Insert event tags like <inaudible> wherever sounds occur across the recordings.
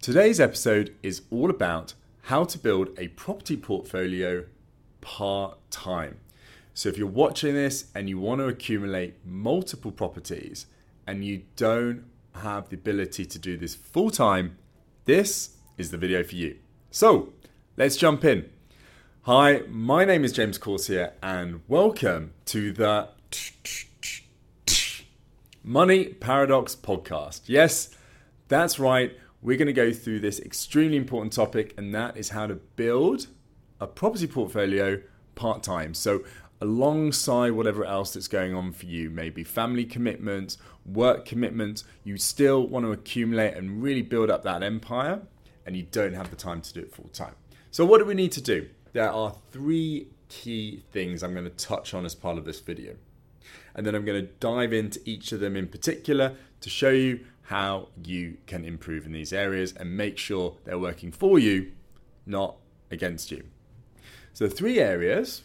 Today's episode is all about how to build a property portfolio part time. So, if you're watching this and you want to accumulate multiple properties and you don't have the ability to do this full time, this is the video for you. So, let's jump in. Hi, my name is James Corsier, and welcome to the Money Paradox podcast. Yes, that's right we're going to go through this extremely important topic, and that is how to build a property portfolio part time. So, alongside whatever else that's going on for you, maybe family commitments, work commitments, you still want to accumulate and really build up that empire, and you don't have the time to do it full time. So, what do we need to do? There are three key things I'm going to touch on as part of this video. And then I'm going to dive into each of them in particular to show you how you can improve in these areas and make sure they're working for you, not against you. So, three areas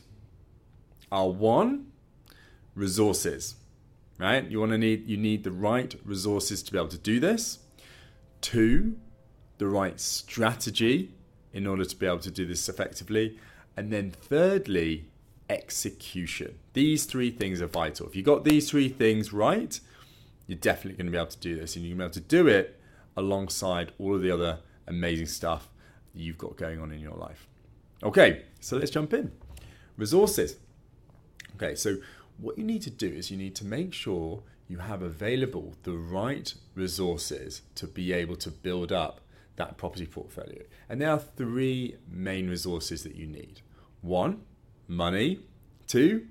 are one, resources, right? You want to need you need the right resources to be able to do this. Two, the right strategy in order to be able to do this effectively. And then thirdly, execution. These three things are vital. If you got these three things right, you're definitely going to be able to do this and you're going to be able to do it alongside all of the other amazing stuff you've got going on in your life. Okay, so let's jump in. Resources. Okay, so what you need to do is you need to make sure you have available the right resources to be able to build up that property portfolio. And there are three main resources that you need one, money, two,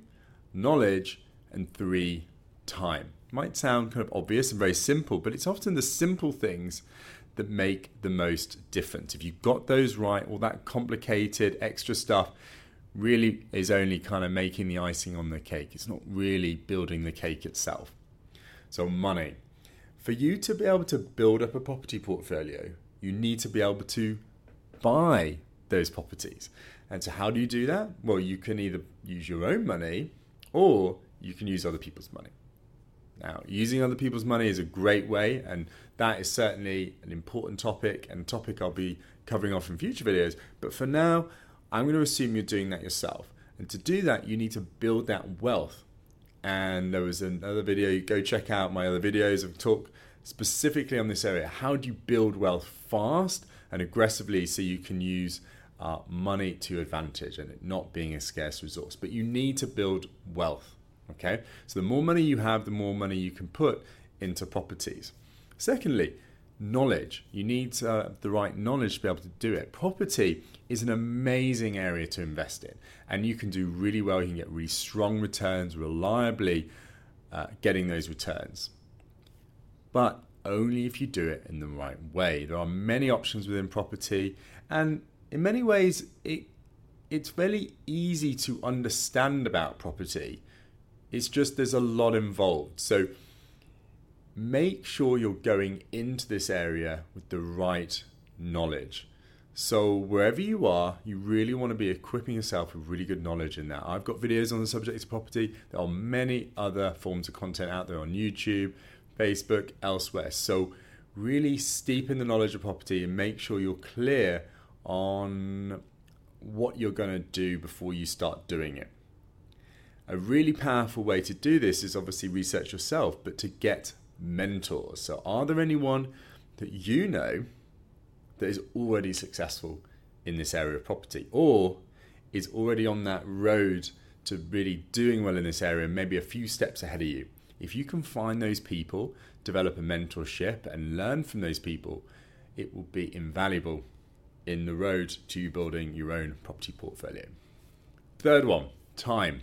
knowledge, and three, time might sound kind of obvious and very simple, but it's often the simple things that make the most difference. If you've got those right, all that complicated extra stuff really is only kind of making the icing on the cake. It's not really building the cake itself. So, money. For you to be able to build up a property portfolio, you need to be able to buy those properties. And so, how do you do that? Well, you can either use your own money or you can use other people's money. Now, using other people's money is a great way, and that is certainly an important topic and topic I'll be covering off in future videos. But for now, I'm going to assume you're doing that yourself. And to do that, you need to build that wealth. And there was another video, go check out my other videos of talk specifically on this area. How do you build wealth fast and aggressively so you can use uh, money to advantage and it not being a scarce resource? But you need to build wealth. Okay, so the more money you have, the more money you can put into properties. Secondly, knowledge. You need uh, the right knowledge to be able to do it. Property is an amazing area to invest in, and you can do really well. You can get really strong returns, reliably uh, getting those returns. But only if you do it in the right way. There are many options within property, and in many ways, it it's very easy to understand about property it's just there's a lot involved. So make sure you're going into this area with the right knowledge. So wherever you are, you really want to be equipping yourself with really good knowledge in that. I've got videos on the subject of property. There are many other forms of content out there on YouTube, Facebook, elsewhere. So really steep in the knowledge of property and make sure you're clear on what you're going to do before you start doing it. A really powerful way to do this is obviously research yourself, but to get mentors. So, are there anyone that you know that is already successful in this area of property or is already on that road to really doing well in this area, maybe a few steps ahead of you? If you can find those people, develop a mentorship, and learn from those people, it will be invaluable in the road to building your own property portfolio. Third one, time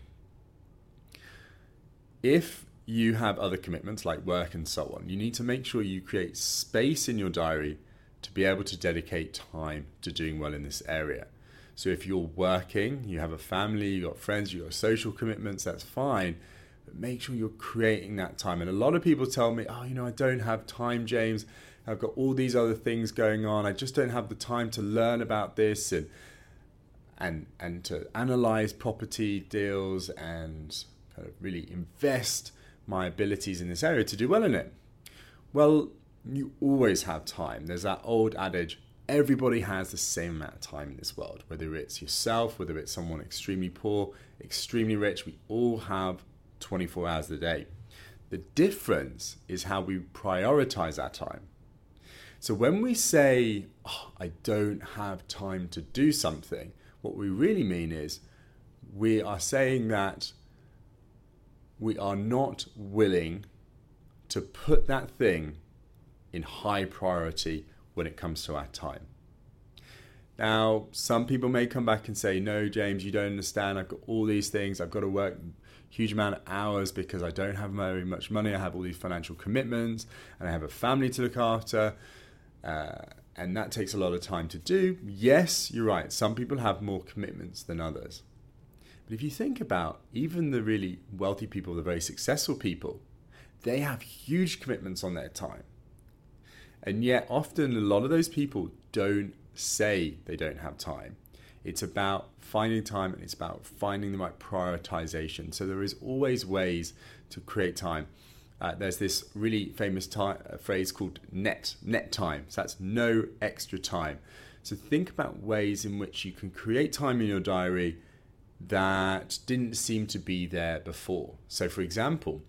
if you have other commitments like work and so on, you need to make sure you create space in your diary to be able to dedicate time to doing well in this area. So if you're working, you have a family, you've got friends, you've got social commitments, that's fine. But make sure you're creating that time. And a lot of people tell me, oh, you know, I don't have time, James. I've got all these other things going on. I just don't have the time to learn about this and and and to analyze property deals and of really invest my abilities in this area to do well in it? Well, you always have time. There's that old adage everybody has the same amount of time in this world, whether it's yourself, whether it's someone extremely poor, extremely rich, we all have 24 hours a day. The difference is how we prioritize our time. So when we say, oh, I don't have time to do something, what we really mean is we are saying that we are not willing to put that thing in high priority when it comes to our time. Now, some people may come back and say, No, James, you don't understand. I've got all these things. I've got to work huge amount of hours because I don't have very much money. I have all these financial commitments and I have a family to look after. Uh, and that takes a lot of time to do. Yes, you're right. Some people have more commitments than others. But if you think about even the really wealthy people, the very successful people, they have huge commitments on their time. And yet, often a lot of those people don't say they don't have time. It's about finding time and it's about finding the right prioritization. So, there is always ways to create time. Uh, there's this really famous time, uh, phrase called net, net time. So, that's no extra time. So, think about ways in which you can create time in your diary that didn't seem to be there before. So, for example,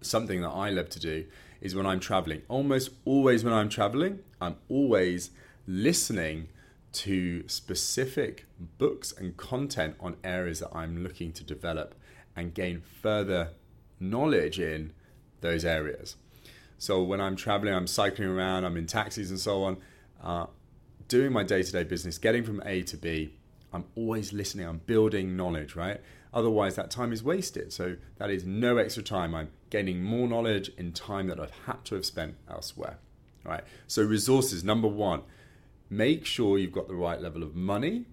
something that I love to do is when I'm traveling. Almost always when I'm traveling, I'm always listening to specific books and content on areas that I'm looking to develop and gain further knowledge in those areas. So when I'm traveling, I'm cycling around, I'm in taxis and so on, uh, doing my day to day business, getting from A to B, I'm always listening, I'm building knowledge, right? Otherwise, that time is wasted. So that is no extra time. I'm gaining more knowledge in time that I've had to have spent elsewhere. All right. So resources. Number one, make sure you've got the right level of money,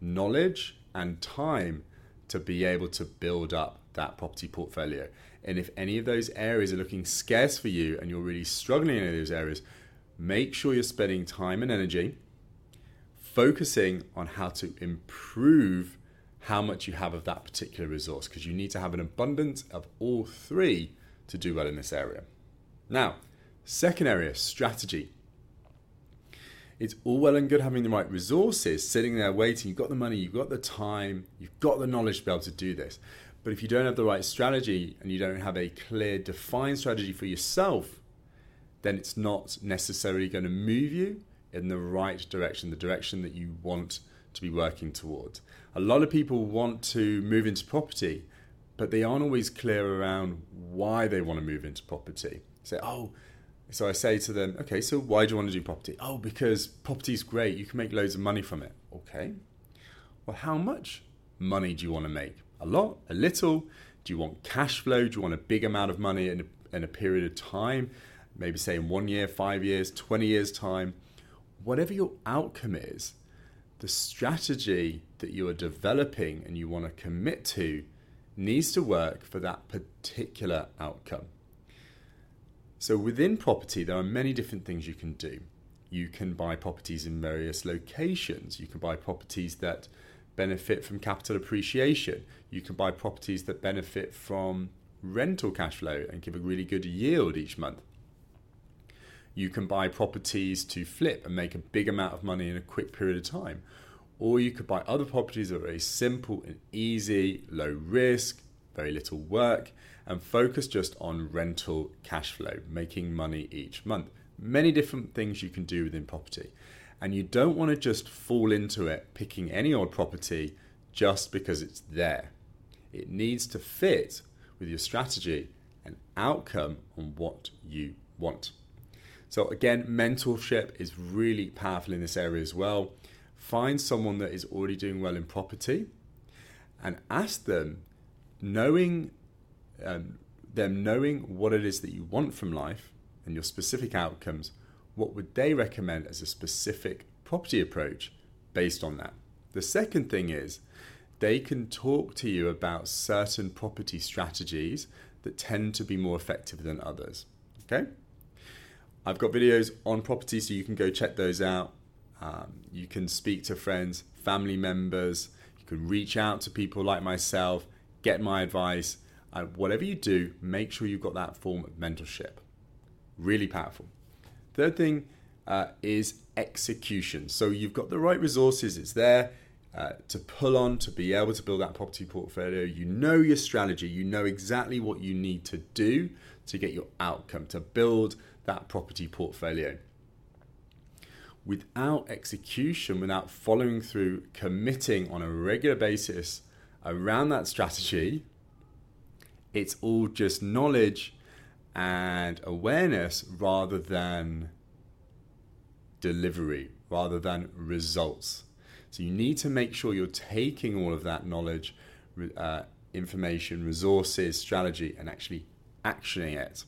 knowledge, and time to be able to build up that property portfolio. And if any of those areas are looking scarce for you and you're really struggling in any of those areas, make sure you're spending time and energy focusing on how to improve how much you have of that particular resource because you need to have an abundance of all three to do well in this area. Now, second area, strategy. It's all well and good having the right resources sitting there waiting. You've got the money, you've got the time, you've got the knowledge to be able to do this. But if you don't have the right strategy and you don't have a clear, defined strategy for yourself, then it's not necessarily going to move you in the right direction, the direction that you want to be working towards. A lot of people want to move into property, but they aren't always clear around why they want to move into property. Say, oh, so I say to them, okay, so why do you want to do property? Oh, because property is great. You can make loads of money from it. Okay. Well, how much money do you want to make? A lot? A little? Do you want cash flow? Do you want a big amount of money in a, in a period of time? Maybe say in one year, five years, 20 years' time. Whatever your outcome is, the strategy that you are developing and you want to commit to needs to work for that particular outcome. So, within property, there are many different things you can do. You can buy properties in various locations, you can buy properties that benefit from capital appreciation, you can buy properties that benefit from rental cash flow and give a really good yield each month. You can buy properties to flip and make a big amount of money in a quick period of time. Or you could buy other properties that are very simple and easy, low risk, very little work, and focus just on rental cash flow, making money each month. Many different things you can do within property. And you don't want to just fall into it picking any old property just because it's there. It needs to fit with your strategy and outcome on what you want. So, again, mentorship is really powerful in this area as well. Find someone that is already doing well in property and ask them, knowing um, them knowing what it is that you want from life and your specific outcomes, what would they recommend as a specific property approach based on that? The second thing is they can talk to you about certain property strategies that tend to be more effective than others. Okay? I've got videos on property, so you can go check those out. Um, you can speak to friends, family members. You can reach out to people like myself, get my advice. Uh, whatever you do, make sure you've got that form of mentorship. Really powerful. Third thing uh, is execution. So you've got the right resources, it's there. Uh, to pull on to be able to build that property portfolio. You know your strategy, you know exactly what you need to do to get your outcome, to build that property portfolio. Without execution, without following through, committing on a regular basis around that strategy, it's all just knowledge and awareness rather than delivery, rather than results. So you need to make sure you're taking all of that knowledge, uh, information, resources, strategy, and actually actioning it.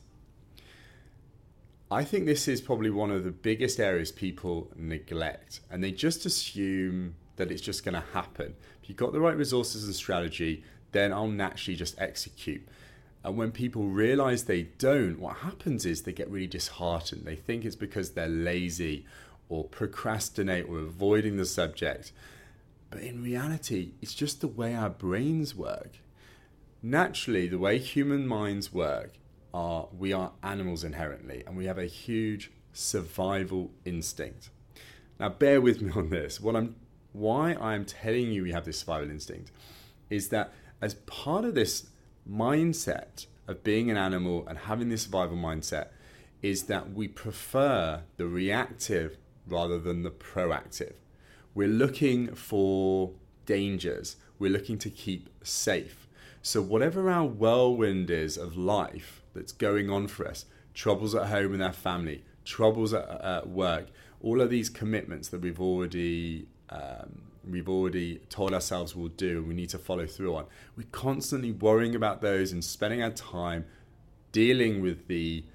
I think this is probably one of the biggest areas people neglect, and they just assume that it's just going to happen. If you've got the right resources and strategy, then I'll naturally just execute. And when people realize they don't, what happens is they get really disheartened. They think it's because they're lazy or procrastinate or avoiding the subject. But in reality, it's just the way our brains work. Naturally, the way human minds work are we are animals inherently and we have a huge survival instinct. Now bear with me <laughs> on this. What I'm why I am telling you we have this survival instinct is that as part of this mindset of being an animal and having this survival mindset is that we prefer the reactive rather than the proactive. We're looking for dangers, we're looking to keep safe. So, whatever our whirlwind is of life that's going on for us, troubles at home with our family, troubles at, at work, all of these commitments that we've already um, we've already told ourselves we'll do and we need to follow through on. We're constantly worrying about those and spending our time dealing with the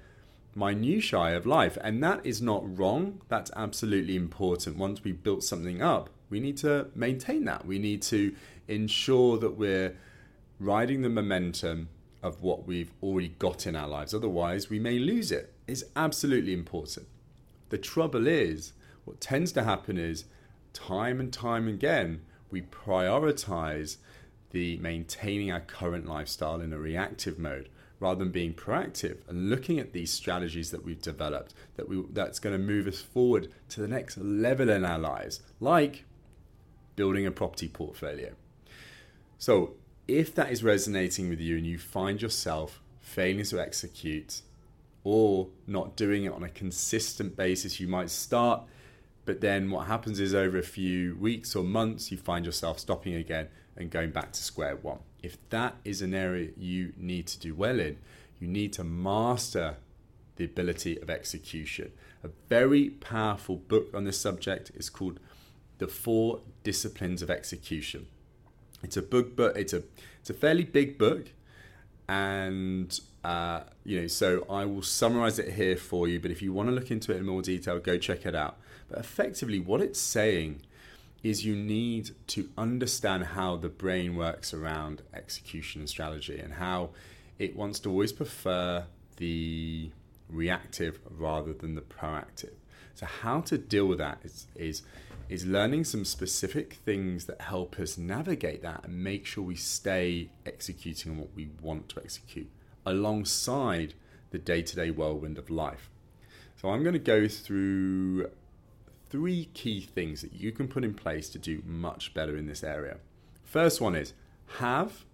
minutiae of life. And that is not wrong. That's absolutely important. Once we've built something up, we need to maintain that. We need to ensure that we're riding the momentum of what we've already got in our lives. Otherwise, we may lose it. It's absolutely important. The trouble is, what tends to happen is time and time again, we prioritize the maintaining our current lifestyle in a reactive mode rather than being proactive and looking at these strategies that we've developed that we that's going to move us forward to the next level in our lives like building a property portfolio so if that is resonating with you and you find yourself failing to execute or not doing it on a consistent basis you might start but then what happens is over a few weeks or months you find yourself stopping again and going back to square one if that is an area you need to do well in, you need to master the ability of execution. A very powerful book on this subject is called The Four Disciplines of Execution. It's a book, but it's a it's a fairly big book, and uh, you know, so I will summarize it here for you. But if you want to look into it in more detail, go check it out. But effectively, what it's saying is you need to understand how the brain works around execution and strategy and how it wants to always prefer the reactive rather than the proactive. So how to deal with that is is is learning some specific things that help us navigate that and make sure we stay executing on what we want to execute alongside the day-to-day whirlwind of life. So I'm going to go through three key things that you can put in place to do much better in this area. First one is have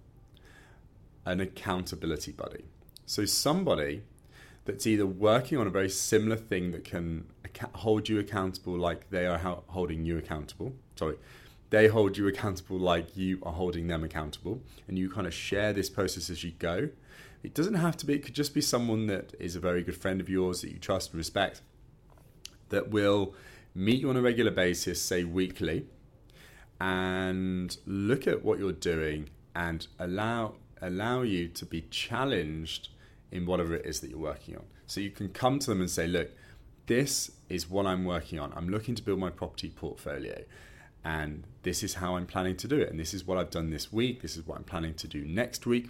an accountability buddy. So, somebody that's either working on a very similar thing that can hold you accountable like they are holding you accountable. Sorry, they hold you accountable like you are holding them accountable, and you kind of share this process as you go. It doesn't have to be, it could just be someone that is a very good friend of yours that you trust and respect that will meet you on a regular basis, say weekly, and look at what you're doing and allow allow you to be challenged in whatever it is that you're working on. So you can come to them and say, look, this is what I'm working on. I'm looking to build my property portfolio. And this is how I'm planning to do it. And this is what I've done this week. This is what I'm planning to do next week.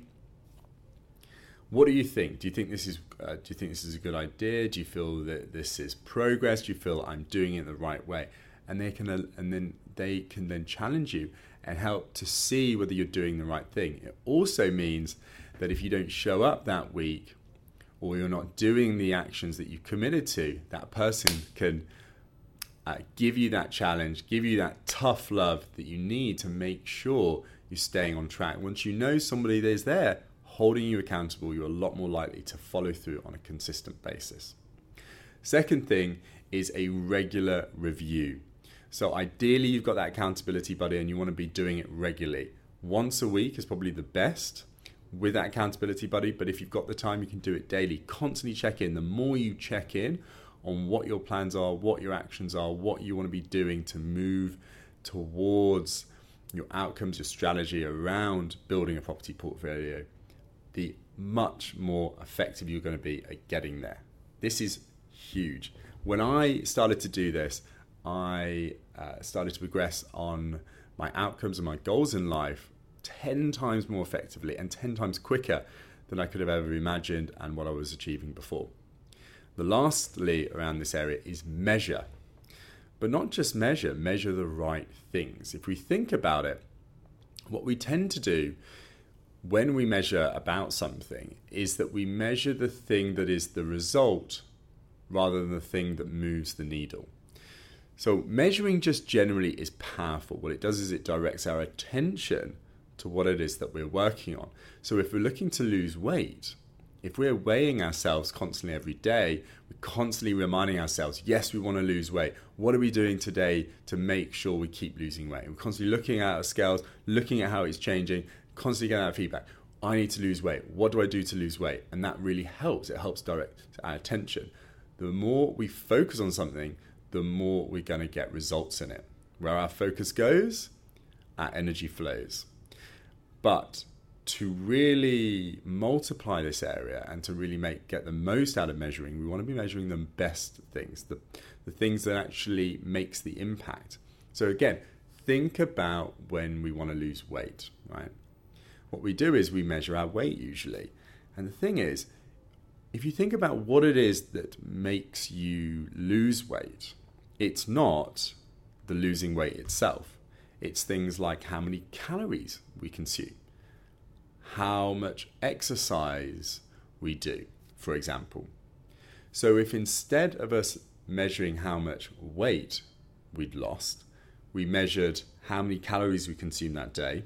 What do you think? Do you think this is uh, do you think this is a good idea? Do you feel that this is progress? Do you feel I'm doing it the right way? And they can uh, and then they can then challenge you and help to see whether you're doing the right thing. It also means that if you don't show up that week or you're not doing the actions that you committed to, that person can uh, give you that challenge, give you that tough love that you need to make sure you're staying on track. Once you know somebody is there holding you accountable, you're a lot more likely to follow through on a consistent basis. Second thing is a regular review. So, ideally, you've got that accountability buddy and you want to be doing it regularly. Once a week is probably the best with that accountability buddy, but if you've got the time, you can do it daily. Constantly check in. The more you check in on what your plans are, what your actions are, what you want to be doing to move towards your outcomes, your strategy around building a property portfolio, the much more effective you're going to be at getting there. This is huge. When I started to do this, I uh, started to progress on my outcomes and my goals in life 10 times more effectively and 10 times quicker than I could have ever imagined and what I was achieving before. The lastly around this area is measure. But not just measure, measure the right things. If we think about it, what we tend to do when we measure about something is that we measure the thing that is the result rather than the thing that moves the needle. So, measuring just generally is powerful. What it does is it directs our attention to what it is that we're working on. So, if we're looking to lose weight, if we're weighing ourselves constantly every day, we're constantly reminding ourselves, yes, we want to lose weight. What are we doing today to make sure we keep losing weight? We're constantly looking at our scales, looking at how it's changing, constantly getting that feedback. I need to lose weight. What do I do to lose weight? And that really helps. It helps direct our attention. The more we focus on something, the more we're going to get results in it. Where our focus goes, our energy flows. But to really multiply this area and to really make get the most out of measuring, we want to be measuring the best things, the, the things that actually makes the impact. So again, think about when we want to lose weight, right? What we do is we measure our weight usually. And the thing is, if you think about what it is that makes you lose weight, it's not the losing weight itself. It's things like how many calories we consume how much exercise we do, for example. So, if instead of us measuring how much weight we'd lost, we measured how many calories we consumed that day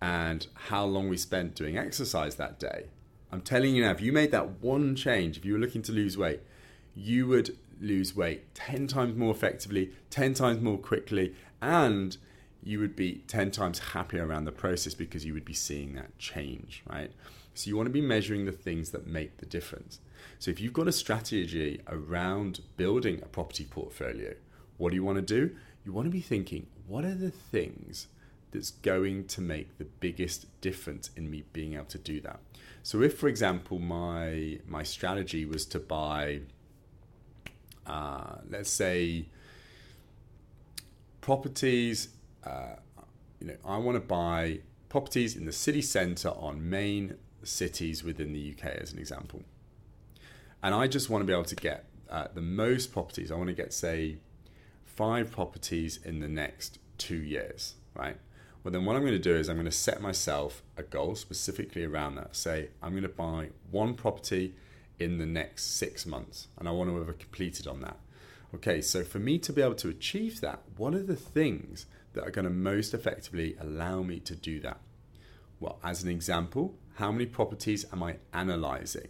and how long we spent doing exercise that day, I'm telling you now, if you made that one change, if you were looking to lose weight, you would lose weight 10 times more effectively, 10 times more quickly, and you would be 10 times happier around the process because you would be seeing that change, right? So you want to be measuring the things that make the difference. So if you've got a strategy around building a property portfolio, what do you want to do? You want to be thinking, what are the things that's going to make the biggest difference in me being able to do that? So if, for example, my my strategy was to buy, uh, let's say, properties uh, you know, I want to buy properties in the city centre on main cities within the UK, as an example. And I just want to be able to get uh, the most properties. I want to get, say, five properties in the next two years, right? Well, then what I'm going to do is I'm going to set myself a goal specifically around that. Say, I'm going to buy one property in the next six months, and I want to have completed on that. Okay, so for me to be able to achieve that, what are the things that are going to most effectively allow me to do that? Well, as an example, how many properties am I analyzing?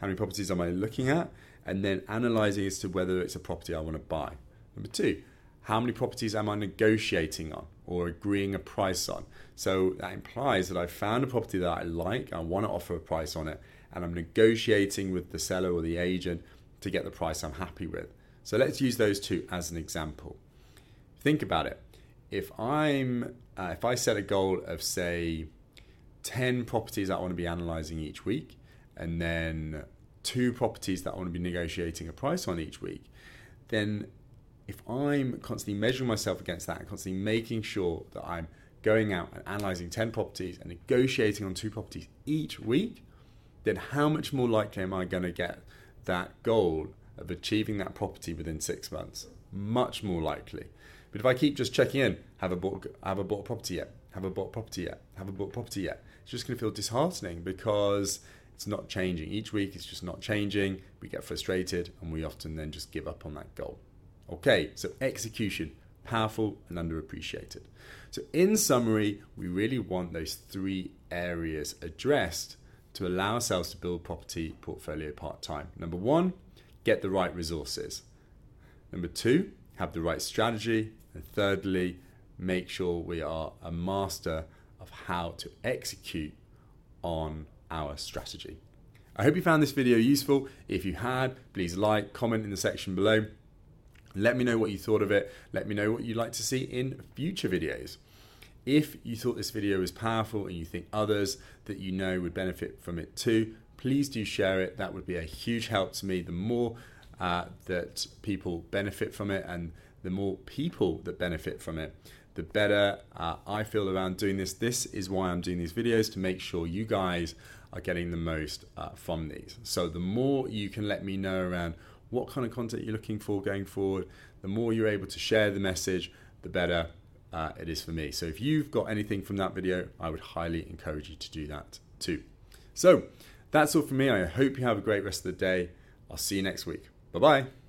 How many properties am I looking at? And then analyzing as to whether it's a property I want to buy. Number two, how many properties am I negotiating on or agreeing a price on? So that implies that I found a property that I like, I want to offer a price on it, and I'm negotiating with the seller or the agent to get the price I'm happy with. So let's use those two as an example think about it. If I'm uh, if I set a goal of say 10 properties I want to be analyzing each week and then two properties that I want to be negotiating a price on each week, then if I'm constantly measuring myself against that and constantly making sure that I'm going out and analyzing 10 properties and negotiating on two properties each week, then how much more likely am I going to get that goal of achieving that property within six months? Much more likely. But if I keep just checking in, have a bought, have a bought a property yet? Have a bought property yet? Have a bought property yet? It's just going to feel disheartening because It's not changing. Each week it's just not changing. We get frustrated and we often then just give up on that goal. Okay, so execution, powerful and underappreciated. So, in summary, we really want those three areas addressed to allow ourselves to build property portfolio part time. Number one, get the right resources. Number two, have the right strategy. And thirdly, make sure we are a master of how to execute on our strategy. I hope you found this video useful. If you had, please like, comment in the section below. Let me know what you thought of it. Let me know what you'd like to see in future videos. If you thought this video was powerful and you think others that you know would benefit from it too, please do share it. That would be a huge help to me. The more uh, that people benefit from it and the more people that benefit from it, the better uh, I feel around doing this. This is why I'm doing these videos to make sure you guys are getting the most uh, from these. So, the more you can let me know around what kind of content you're looking for going forward, the more you're able to share the message, the better uh, it is for me. So, if you've got anything from that video, I would highly encourage you to do that too. So, that's all from me. I hope you have a great rest of the day. I'll see you next week. Bye bye.